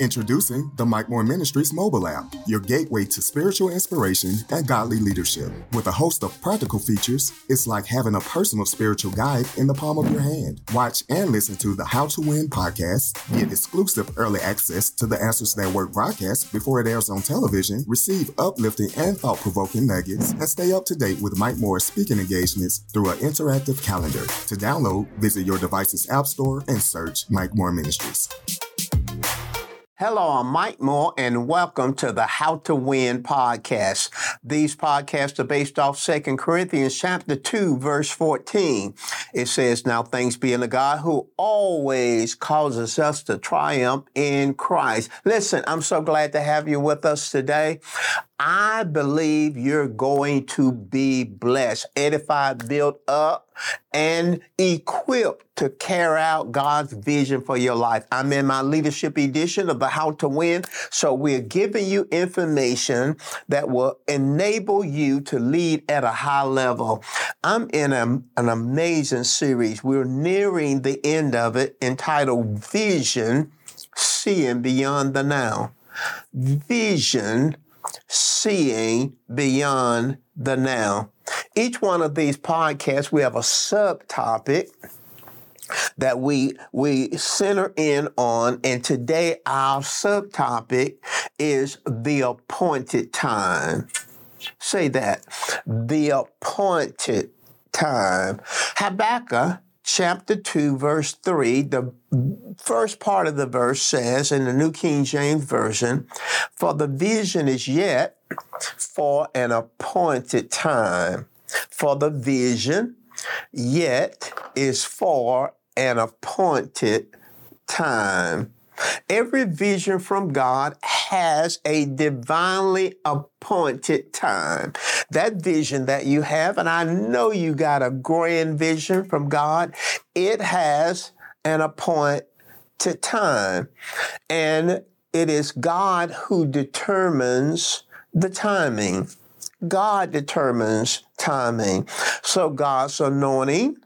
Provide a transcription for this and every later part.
Introducing the Mike Moore Ministries mobile app, your gateway to spiritual inspiration and godly leadership. With a host of practical features, it's like having a personal spiritual guide in the palm of your hand. Watch and listen to the How to Win podcast, get exclusive early access to the Answers That Work broadcast before it airs on television, receive uplifting and thought provoking nuggets, and stay up to date with Mike Moore's speaking engagements through an interactive calendar. To download, visit your device's App Store and search Mike Moore Ministries. Hello, I'm Mike Moore, and welcome to the How to Win podcast. These podcasts are based off 2 Corinthians chapter 2, verse 14. It says, Now thanks be unto God who always causes us to triumph in Christ. Listen, I'm so glad to have you with us today. I believe you're going to be blessed, edified, built up, and equipped to carry out God's vision for your life. I'm in my leadership edition of the How to Win. So we're giving you information that will enable you to lead at a high level. I'm in a, an amazing series. We're nearing the end of it entitled Vision, Seeing Beyond the Now. Vision, seeing beyond the now. Each one of these podcasts, we have a subtopic that we we center in on. And today our subtopic is the appointed time. Say that. The appointed time. Habakkuk chapter 2 verse 3 the first part of the verse says in the new king james version for the vision is yet for an appointed time for the vision yet is for an appointed time. Every vision from God has a divinely appointed time. That vision that you have, and I know you got a grand vision from God, it has an appointed time. And it is God who determines the timing. God determines timing. So God's anointing,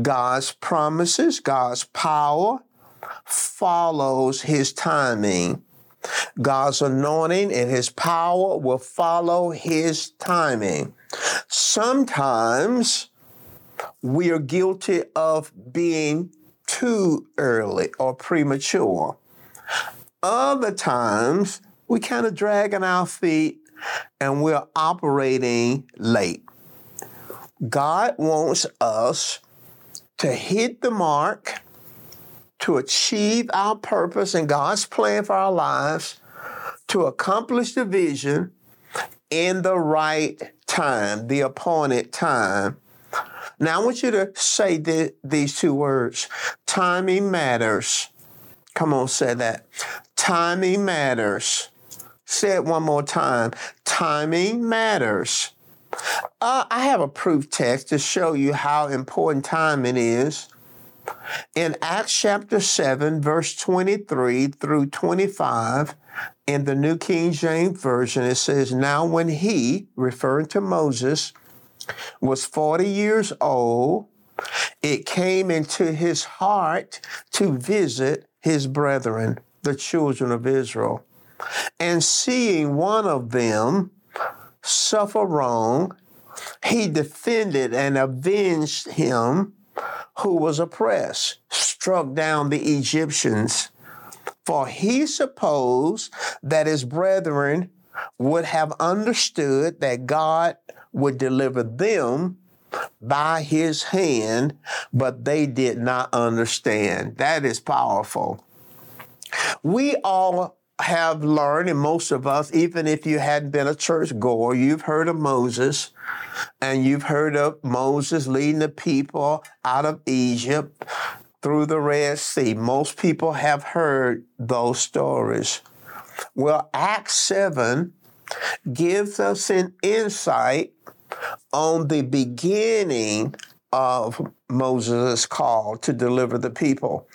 God's promises, God's power follows his timing. God's anointing and his power will follow his timing. Sometimes we are guilty of being too early or premature. Other times we kind of dragging our feet and we're operating late. God wants us to hit the mark, to achieve our purpose and God's plan for our lives, to accomplish the vision in the right time, the appointed time. Now, I want you to say th- these two words timing matters. Come on, say that. Timing matters. Say it one more time. Timing matters. Uh, I have a proof text to show you how important timing is. In Acts chapter 7, verse 23 through 25, in the New King James Version, it says, Now when he, referring to Moses, was 40 years old, it came into his heart to visit his brethren, the children of Israel. And seeing one of them suffer wrong, he defended and avenged him who was oppressed, struck down the Egyptians. For he supposed that his brethren would have understood that God would deliver them by his hand, but they did not understand. That is powerful. We all have learned, and most of us, even if you hadn't been a church goer, you've heard of Moses and you've heard of Moses leading the people out of Egypt through the Red Sea. Most people have heard those stories. Well, Acts 7 gives us an insight on the beginning of Moses' call to deliver the people.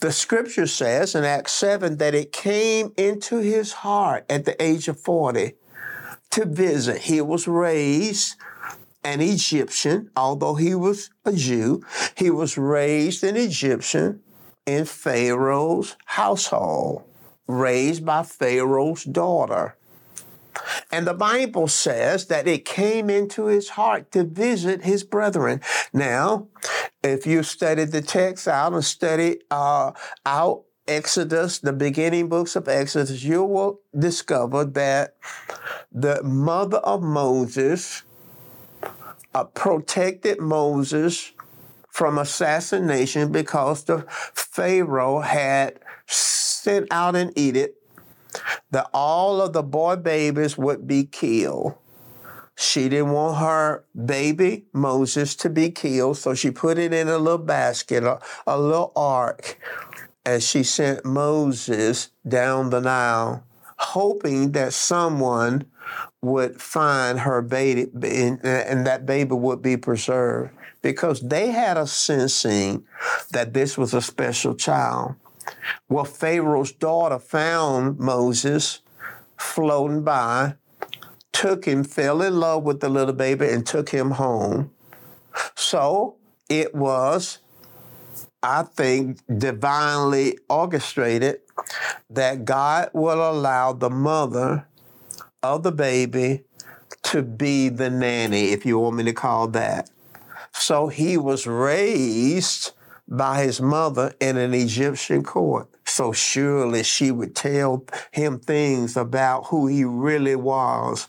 The scripture says in Acts 7 that it came into his heart at the age of 40 to visit. He was raised an Egyptian, although he was a Jew. He was raised an Egyptian in Pharaoh's household, raised by Pharaoh's daughter. And the Bible says that it came into his heart to visit his brethren. Now, if you studied the text out and study uh, out Exodus, the beginning books of Exodus, you will discover that the mother of Moses uh, protected Moses from assassination because the Pharaoh had sent out an edict that all of the boy babies would be killed. She didn't want her baby Moses to be killed, so she put it in a little basket, a, a little ark, and she sent Moses down the Nile, hoping that someone would find her baby and that baby would be preserved because they had a sensing that this was a special child. Well, Pharaoh's daughter found Moses floating by, took him, fell in love with the little baby, and took him home. So it was, I think, divinely orchestrated that God will allow the mother of the baby to be the nanny, if you want me to call that. So he was raised by his mother in an Egyptian court. So surely she would tell him things about who he really was.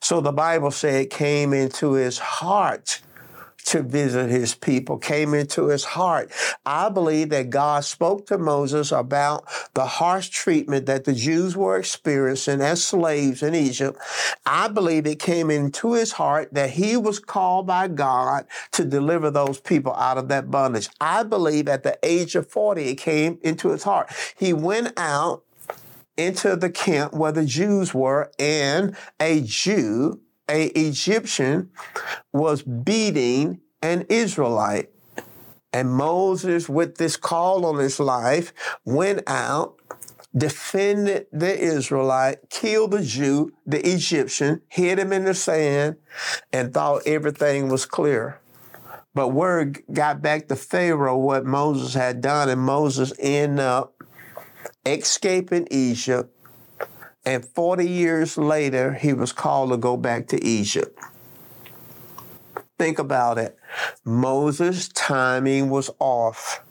So the Bible said came into his heart to visit his people came into his heart. I believe that God spoke to Moses about the harsh treatment that the Jews were experiencing as slaves in Egypt. I believe it came into his heart that he was called by God to deliver those people out of that bondage. I believe at the age of 40, it came into his heart. He went out into the camp where the Jews were, and a Jew a Egyptian was beating an Israelite. And Moses, with this call on his life, went out, defended the Israelite, killed the Jew, the Egyptian, hid him in the sand, and thought everything was clear. But word got back to Pharaoh what Moses had done, and Moses ended up escaping Egypt and 40 years later, he was called to go back to Egypt. Think about it. Moses' timing was off.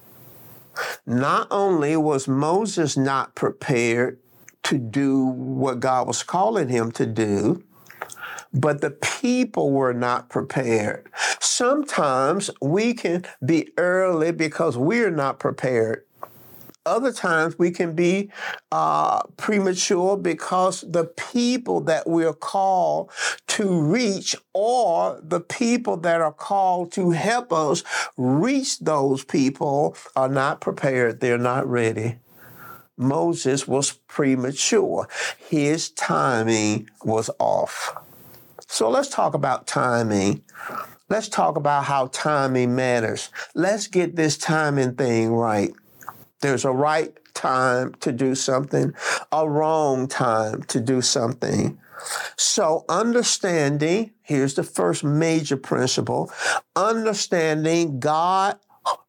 Not only was Moses not prepared to do what God was calling him to do, but the people were not prepared. Sometimes we can be early because we're not prepared other times we can be uh, premature because the people that we're called to reach or the people that are called to help us reach those people are not prepared. They're not ready. Moses was premature. His timing was off. So let's talk about timing. Let's talk about how timing matters. Let's get this timing thing right. There's a right time to do something, a wrong time to do something. So, understanding, here's the first major principle understanding God,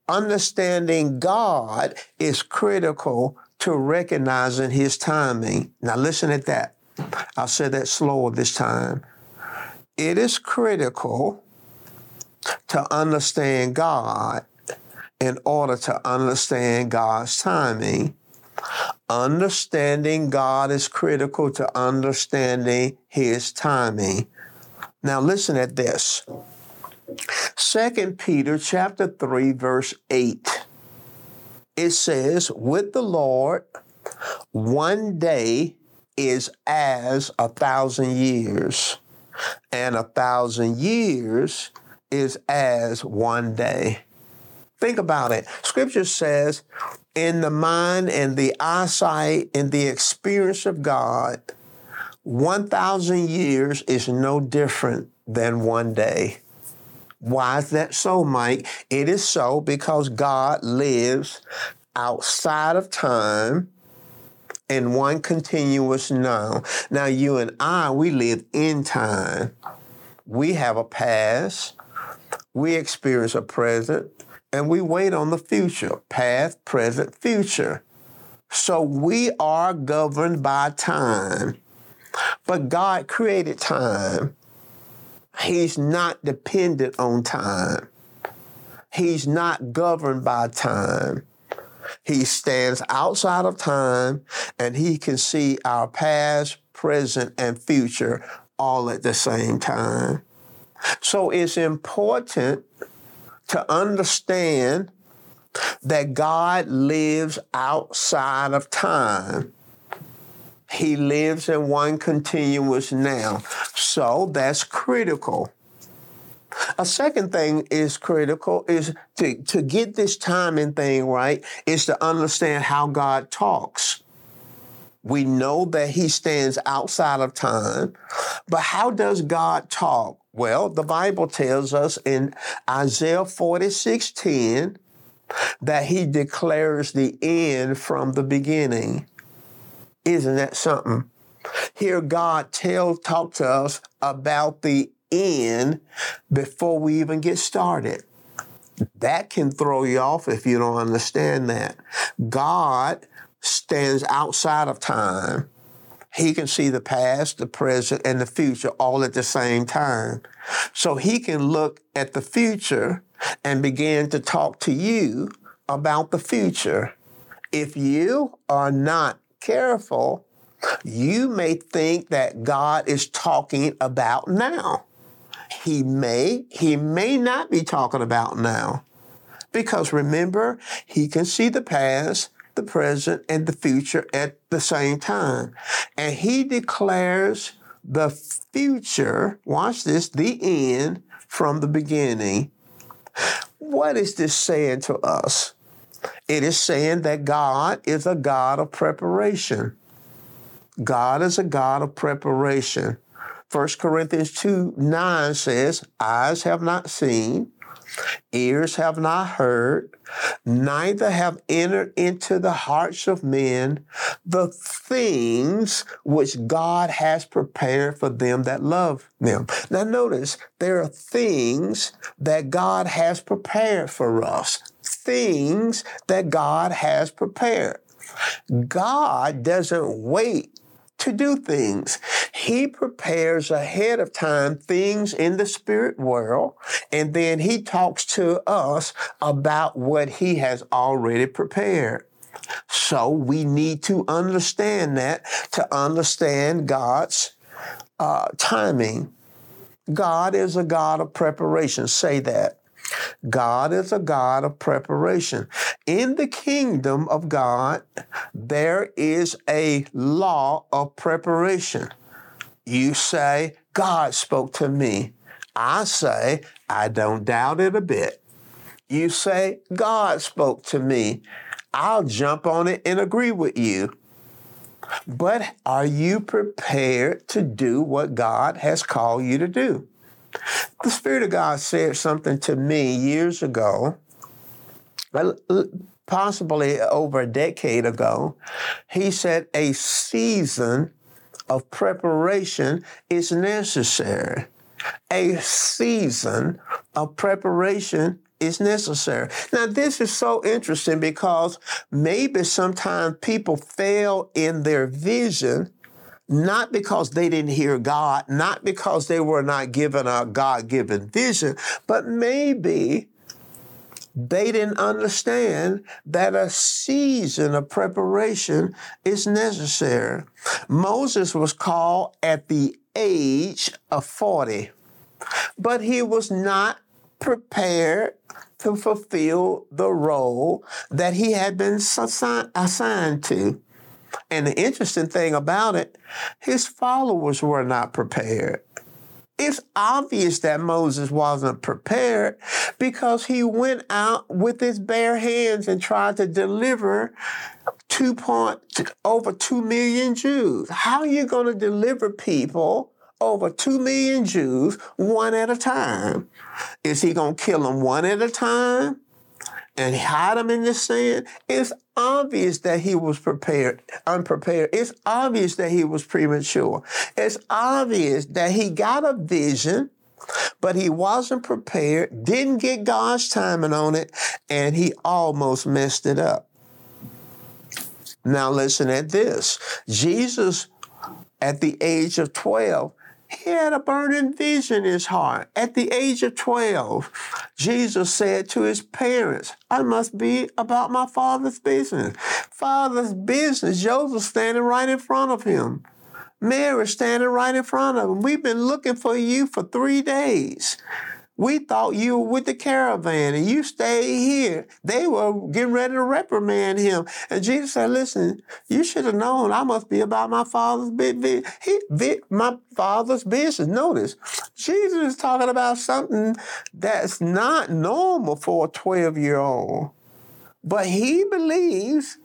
understanding God is critical to recognizing his timing. Now, listen at that. I'll say that slower this time. It is critical to understand God in order to understand God's timing. Understanding God is critical to understanding His timing. Now listen at this. 2 Peter chapter 3 verse 8. It says, "With the Lord, one day is as a thousand years, and a thousand years is as one day." Think about it. Scripture says, in the mind and the eyesight and the experience of God, 1,000 years is no different than one day. Why is that so, Mike? It is so because God lives outside of time in one continuous now. Now, you and I, we live in time. We have a past, we experience a present, and we wait on the future past, present, future. So we are governed by time. But God created time. He's not dependent on time. He's not governed by time. He stands outside of time and he can see our past, present, and future all at the same time. So it's important to understand that God lives outside of time. He lives in one continuous now. So that's critical. A second thing is critical is to, to get this timing thing right is to understand how God talks. We know that he stands outside of time, but how does God talk? Well, the Bible tells us in Isaiah 46 10 that he declares the end from the beginning. Isn't that something? Here, God talk to us about the end before we even get started. That can throw you off if you don't understand that. God stands outside of time. He can see the past, the present, and the future all at the same time. So he can look at the future and begin to talk to you about the future. If you are not careful, you may think that God is talking about now. He may, he may not be talking about now. Because remember, he can see the past, the present, and the future at the same time. And he declares the future, watch this, the end from the beginning. What is this saying to us? It is saying that God is a God of preparation. God is a God of preparation. 1 Corinthians 2 9 says, Eyes have not seen, ears have not heard, neither have entered into the hearts of men the things which God has prepared for them that love them. Now, notice there are things that God has prepared for us, things that God has prepared. God doesn't wait to do things. He prepares ahead of time things in the spirit world, and then he talks to us about what he has already prepared. So we need to understand that to understand God's uh, timing. God is a God of preparation. Say that. God is a God of preparation. In the kingdom of God, there is a law of preparation. You say, God spoke to me. I say, I don't doubt it a bit. You say, God spoke to me. I'll jump on it and agree with you. But are you prepared to do what God has called you to do? The Spirit of God said something to me years ago, possibly over a decade ago. He said, A season of preparation is necessary. A season of preparation is necessary. Now, this is so interesting because maybe sometimes people fail in their vision not because they didn't hear God, not because they were not given a God given vision, but maybe they didn't understand that a season of preparation is necessary. Moses was called at the age of 40, but he was not prepared to fulfill the role that he had been assigned to. And the interesting thing about it, his followers were not prepared. It's obvious that Moses wasn't prepared because he went out with his bare hands and tried to deliver two point over two million Jews. How are you going to deliver people over two million Jews one at a time? Is he going to kill them one at a time? And hide him in the sand, it's obvious that he was prepared, unprepared. It's obvious that he was premature. It's obvious that he got a vision, but he wasn't prepared, didn't get God's timing on it, and he almost messed it up. Now listen at this. Jesus, at the age of 12, he had a burning vision in his heart. At the age of 12, Jesus said to his parents, I must be about my father's business. Father's business, Joseph standing right in front of him. Mary standing right in front of him. We've been looking for you for three days. We thought you were with the caravan and you stayed here. They were getting ready to reprimand him. And Jesus said, listen, you should have known I must be about my father's business. My father's business. Notice, Jesus is talking about something that's not normal for a 12 year old. But he believes,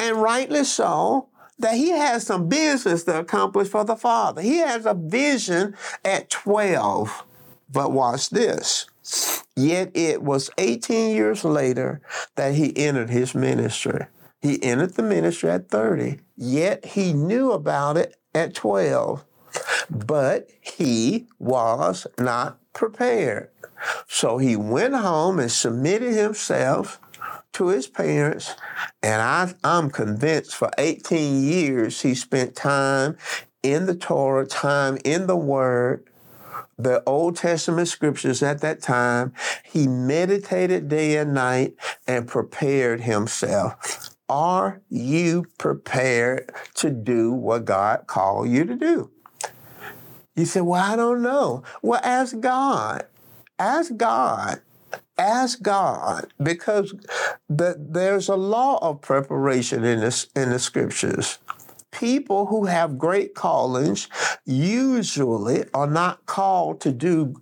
and rightly so, that he has some business to accomplish for the Father. He has a vision at 12. But watch this. Yet it was 18 years later that he entered his ministry. He entered the ministry at 30, yet he knew about it at 12. But he was not prepared. So he went home and submitted himself to his parents. And I, I'm convinced for 18 years he spent time in the Torah, time in the Word, the Old Testament scriptures at that time. He meditated day and night and prepared himself. Are you prepared to do what God called you to do? You say, Well, I don't know. Well, ask God. Ask God. Ask God because the, there's a law of preparation in, this, in the scriptures people who have great callings usually are not called to do,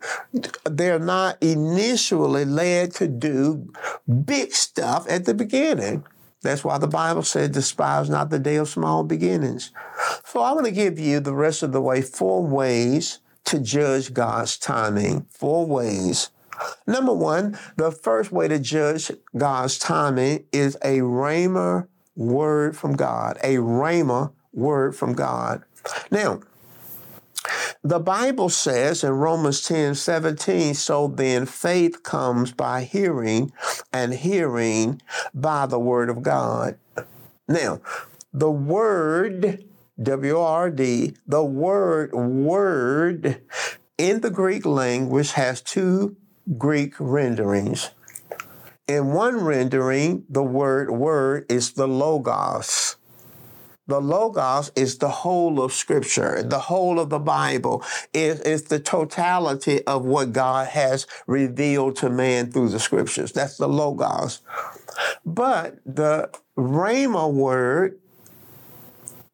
they're not initially led to do big stuff at the beginning. That's why the Bible said, despise not the day of small beginnings. So I want to give you the rest of the way four ways to judge God's timing. Four ways. Number one, the first way to judge God's timing is a rhema word from God, a rhema word from God. Now, the Bible says in Romans 10 17, so then faith comes by hearing, and hearing by the word of God. Now, the word, W R D, the word word in the Greek language has two Greek renderings. In one rendering, the word word is the logos. The Logos is the whole of Scripture, the whole of the Bible. Is the totality of what God has revealed to man through the Scriptures. That's the Logos. But the Rhema word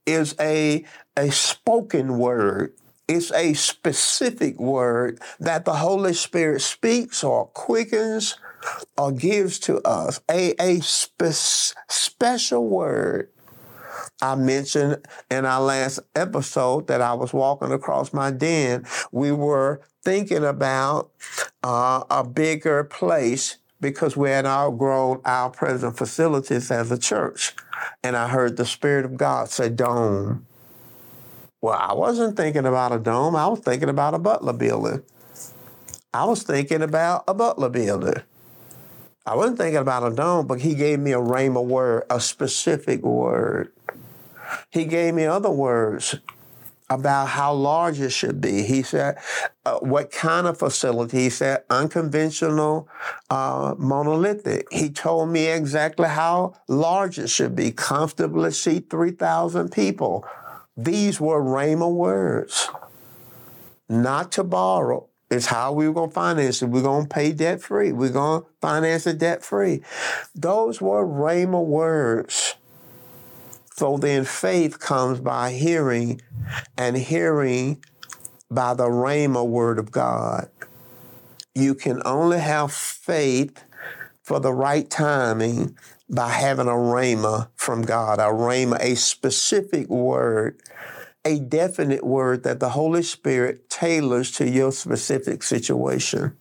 is a, a spoken word. It's a specific word that the Holy Spirit speaks or quickens or gives to us. A, a spe- special word I mentioned in our last episode that I was walking across my den. We were thinking about uh, a bigger place because we had outgrown our present facilities as a church. And I heard the Spirit of God say, Dome. Well, I wasn't thinking about a dome. I was thinking about a Butler building. I was thinking about a Butler building. I wasn't thinking about a dome, but he gave me a rhema word, a specific word. He gave me other words about how large it should be. He said, uh, what kind of facility? He said, unconventional, uh, monolithic. He told me exactly how large it should be, comfortably seat 3,000 people. These were Rhema words, not to borrow. It's how we are going to finance it. We're going to pay debt free. We're going to finance it debt free. Those were Rhema words. So then faith comes by hearing, and hearing by the Rhema word of God. You can only have faith for the right timing by having a Rhema from God, a Rhema, a specific word, a definite word that the Holy Spirit tailors to your specific situation.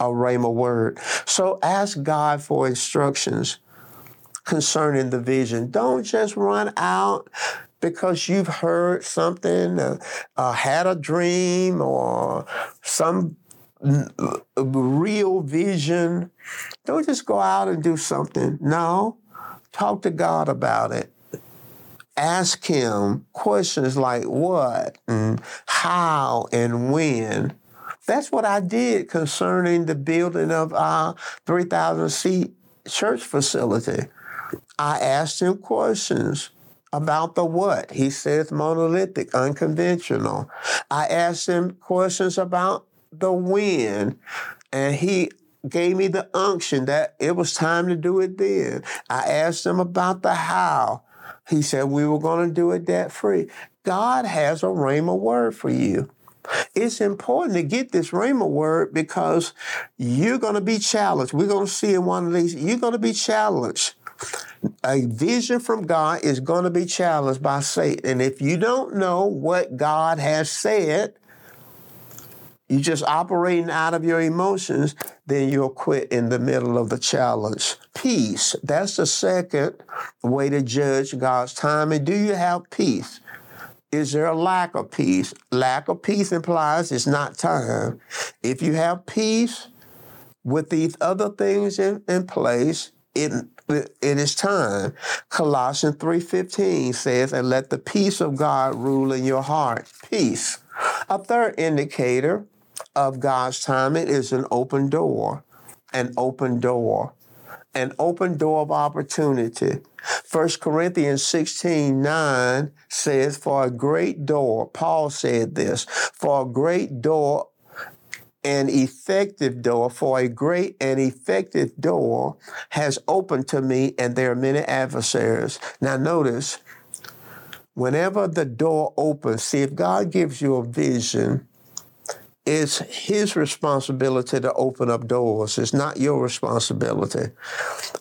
a rhema word. So ask God for instructions concerning the vision. Don't just run out because you've heard something, uh, uh, had a dream, or some real vision. Don't just go out and do something. No, talk to God about it. Ask Him questions like what, and how, and when. That's what I did concerning the building of our 3,000 seat church facility. I asked him questions about the what. He says monolithic, unconventional. I asked him questions about the when, and he gave me the unction that it was time to do it then. I asked him about the how. He said we were going to do it debt free. God has a rhema word for you. It's important to get this rhema word because you're going to be challenged. We're going to see in one of these, you're going to be challenged a vision from God is going to be challenged by Satan. And if you don't know what God has said, you're just operating out of your emotions, then you'll quit in the middle of the challenge. Peace. That's the second way to judge God's timing. Do you have peace? Is there a lack of peace? Lack of peace implies it's not time. If you have peace with these other things in, in place, it it is time. Colossians 3:15 says, "And let the peace of God rule in your heart." Peace. A third indicator of God's timing is an open door. An open door. An open door of opportunity. 1 Corinthians 16 9 says, For a great door, Paul said this, for a great door an effective door, for a great and effective door has opened to me, and there are many adversaries. Now, notice, whenever the door opens, see if God gives you a vision, it's his responsibility to open up doors. It's not your responsibility.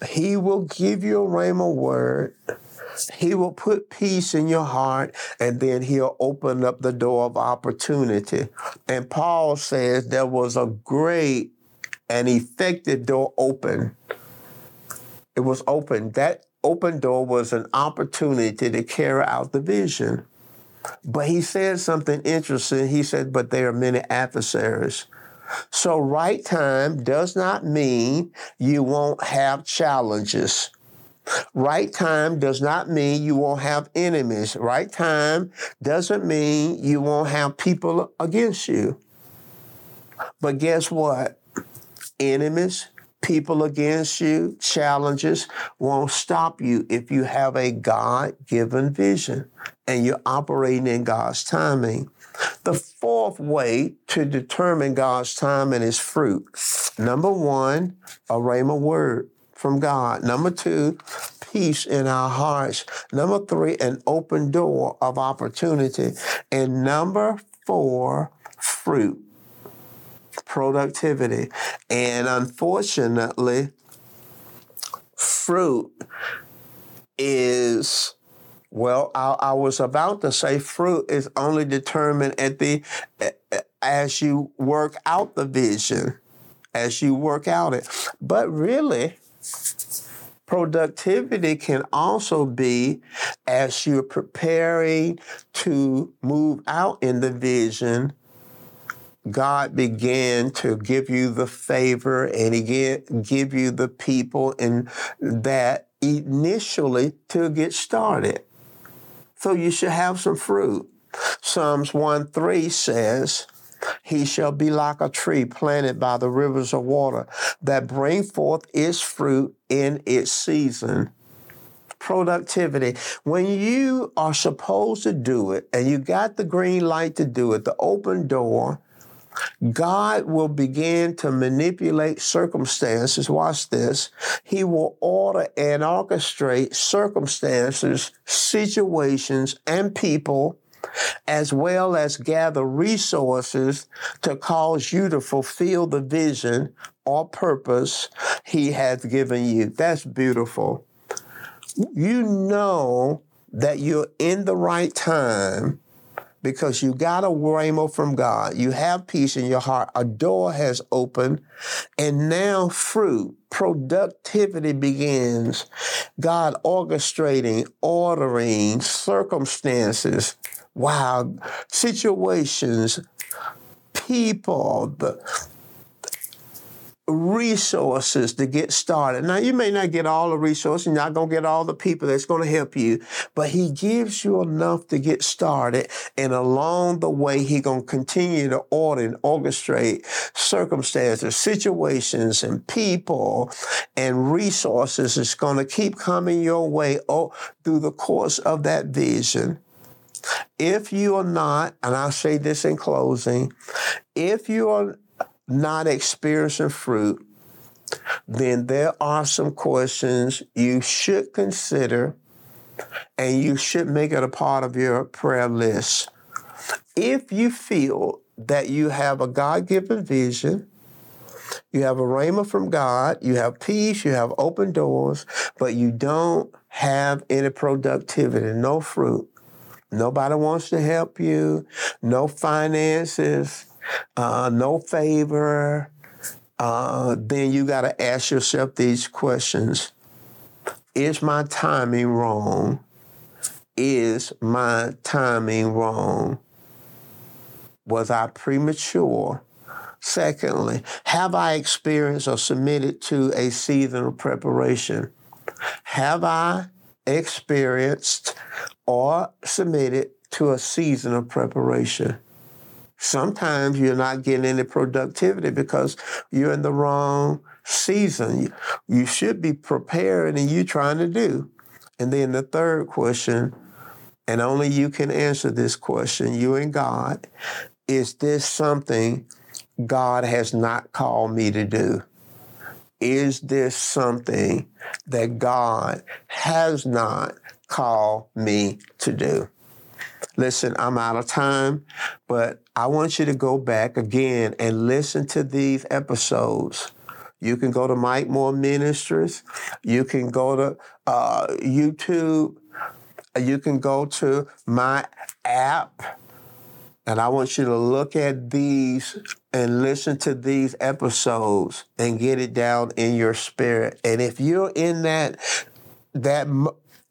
He will give you a rhema word he will put peace in your heart and then he'll open up the door of opportunity. And Paul says there was a great and effective door open. It was open. That open door was an opportunity to carry out the vision. But he said something interesting. He said, but there are many adversaries. So, right time does not mean you won't have challenges. Right time does not mean you won't have enemies. Right time doesn't mean you won't have people against you. But guess what? Enemies, people against you, challenges won't stop you if you have a God given vision and you're operating in God's timing. The fourth way to determine God's timing is fruit. Number one, a rhema word from God. Number two, peace in our hearts. Number three, an open door of opportunity. And number four, fruit, productivity. And unfortunately, fruit is well, I, I, was about to say fruit is only determined at the as you work out the vision, as you work out it. But really, Productivity can also be as you're preparing to move out in the vision. God began to give you the favor and he get, give you the people and that initially to get started. So you should have some fruit. Psalms 1 3 says, he shall be like a tree planted by the rivers of water that bring forth its fruit in its season. Productivity. When you are supposed to do it and you got the green light to do it, the open door, God will begin to manipulate circumstances. Watch this. He will order and orchestrate circumstances, situations, and people as well as gather resources to cause you to fulfill the vision or purpose He has given you. That's beautiful. You know that you're in the right time because you got a rhema from God. You have peace in your heart. A door has opened, and now fruit, productivity begins. God orchestrating, ordering circumstances. Wow, situations, people, the resources to get started. Now, you may not get all the resources, you're not going to get all the people that's going to help you, but he gives you enough to get started. And along the way, he going to continue to order and orchestrate circumstances, situations, and people and resources. It's going to keep coming your way oh, through the course of that vision. If you are not, and I'll say this in closing, if you are not experiencing fruit, then there are some questions you should consider and you should make it a part of your prayer list. If you feel that you have a God given vision, you have a rhema from God, you have peace, you have open doors, but you don't have any productivity, no fruit. Nobody wants to help you, no finances, uh, no favor, uh, then you got to ask yourself these questions Is my timing wrong? Is my timing wrong? Was I premature? Secondly, have I experienced or submitted to a season of preparation? Have I experienced or submitted to a season of preparation? Sometimes you're not getting any productivity because you're in the wrong season. You should be preparing and you're trying to do. And then the third question, and only you can answer this question, you and God, is this something God has not called me to do? Is this something that God has not called me to do? Listen, I'm out of time, but I want you to go back again and listen to these episodes. You can go to Mike Moore Ministries. You can go to uh, YouTube. You can go to my app. And I want you to look at these and listen to these episodes and get it down in your spirit. And if you're in that that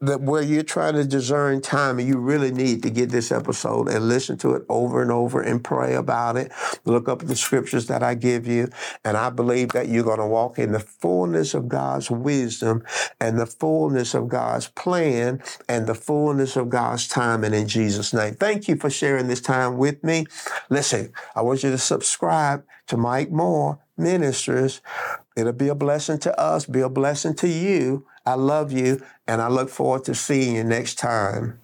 that where you're trying to discern time and you really need to get this episode and listen to it over and over and pray about it. Look up the scriptures that I give you. And I believe that you're going to walk in the fullness of God's wisdom and the fullness of God's plan and the fullness of God's time. And in Jesus' name, thank you for sharing this time with me. Listen, I want you to subscribe to Mike Moore Ministries. It'll be a blessing to us, be a blessing to you. I love you, and I look forward to seeing you next time.